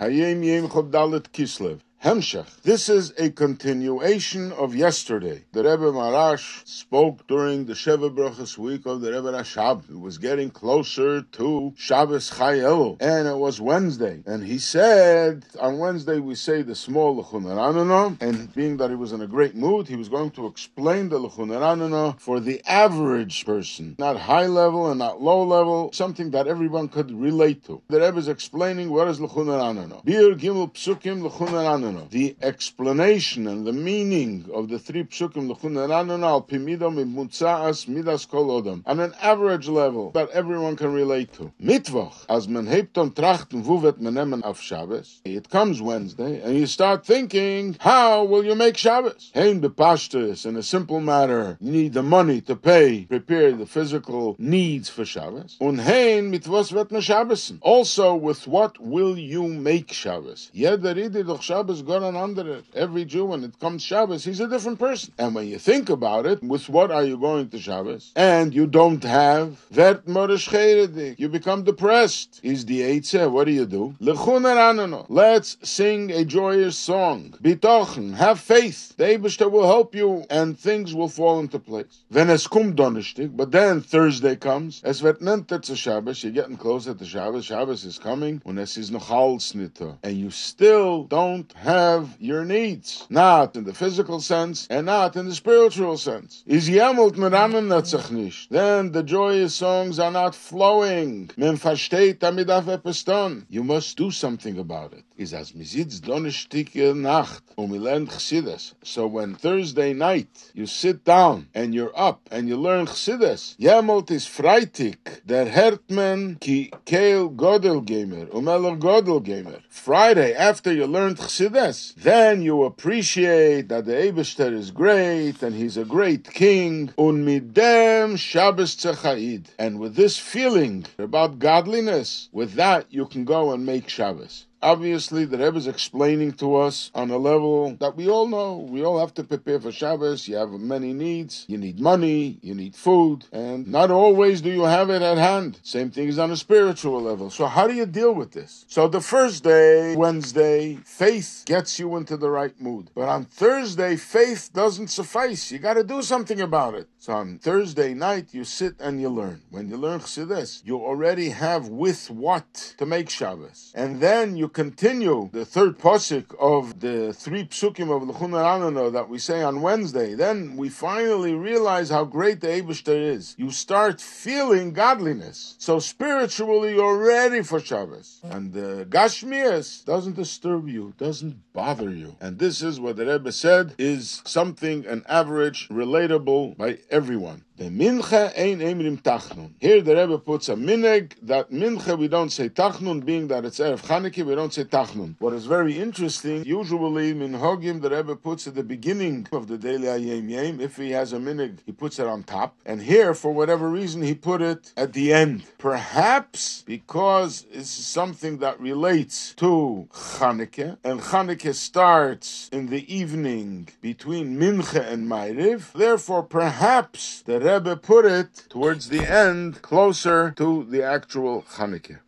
Hayem Yem Dalet Kislev. Hemshech. This is a continuation of yesterday. The Rebbe Maharash spoke during the Sheva Brachas week of the Rebbe Rashab. It was getting closer to Shabbos Chayel, and it was Wednesday. And he said, on Wednesday we say the small Lechu neranenah, and being that he was in a great mood, he was going to explain the Lechu neranenah for the average person, not high level and not low level, something that everyone could relate to. The Rebbe is explaining what is Lechu neranenah. Bir Gimel Psukim Lechu neranenah. The explanation and the meaning of the three psukim al pimidom midas kol odom on an average level that everyone can relate to. Mittwoch, as man hebt trachten wuvet menemen auf Shabbos. It comes Wednesday, and you start thinking, how will you make Shabbos? Hein bepashtus, in a simple matter, you need the money to pay, prepare the physical needs for Shabbos. Und hein mit was wird man Shabbos? Also, with what will you make Shabbos? Jeder redet doch Shabbos has gone under it. Every Jew, when it comes Shabbos, he's a different person. And when you think about it, with what are you going to Shabbos? And you don't have that Vert You become depressed. Is the Eitzah, what do you do? Let's sing a joyous song. Bitochen, have faith. The Eibishter will help you and things will fall into place. Then es kum Donnerstag, but then Thursday comes. Es wird nennt it's a Shabbos. You're getting closer to Shabbos. Shabbos is coming. Und es ist noch. And you still don't have have your needs, not in the physical sense and not in the spiritual sense. Is yamult nicht. Then the joyous songs are not flowing. Men versteht damit auf You must do something about it. Is as mizitz donnerstike Nacht um chsidis. So when Thursday night you sit down and you're up and you learn chsidis, yamult is Freitag, der Hertman ki keil godel gamer, umeller godel gamer. Friday after you learned chsidis, this, then you appreciate that the Eibishter is great and he's a great king. Un midem Shabbos. And with this feeling about godliness, with that you can go and make Shabbos. Obviously, the Rebbe is explaining to us on a level that we all know. We all have to prepare for Shabbos. You have many needs. You need money. You need food. And not always do you have it at hand. Same thing is on a spiritual level. So how do you deal with this? So the first day, Wednesday, faith gets you into the right mood. But on Thursday, faith doesn't suffice. You got to do something about it. So on Thursday night, you sit and you learn. When you learn Chassidus, you already have with what to make Shabbos. And then you continue the third pasuk of the three psukim of Lechu neranenah that we say on Wednesday, then we finally realize how great the Eibishter is. You start feeling godliness. So spiritually, you're ready for Shabbos. And the Gashmias doesn't disturb you, doesn't bother you. And this is what the Rebbe said is something, an average, relatable by everyone. The mincha ein emrim tachnun. Here the Rebbe puts a minig that mincha we don't say tachnun, being that it's erev Chanukah we don't say tachnun. What is very interesting, usually minhagim the Rebbe puts at the beginning of the daily Hayom Yom. If he has a minig, he puts it on top. And here, for whatever reason, he put it at the end. Perhaps because it's something that relates to Chanukah, and Chanukah starts in the evening between mincha and Ma'ariv. Therefore, perhaps the Rebbe put it towards the end, closer to the actual Chanukah.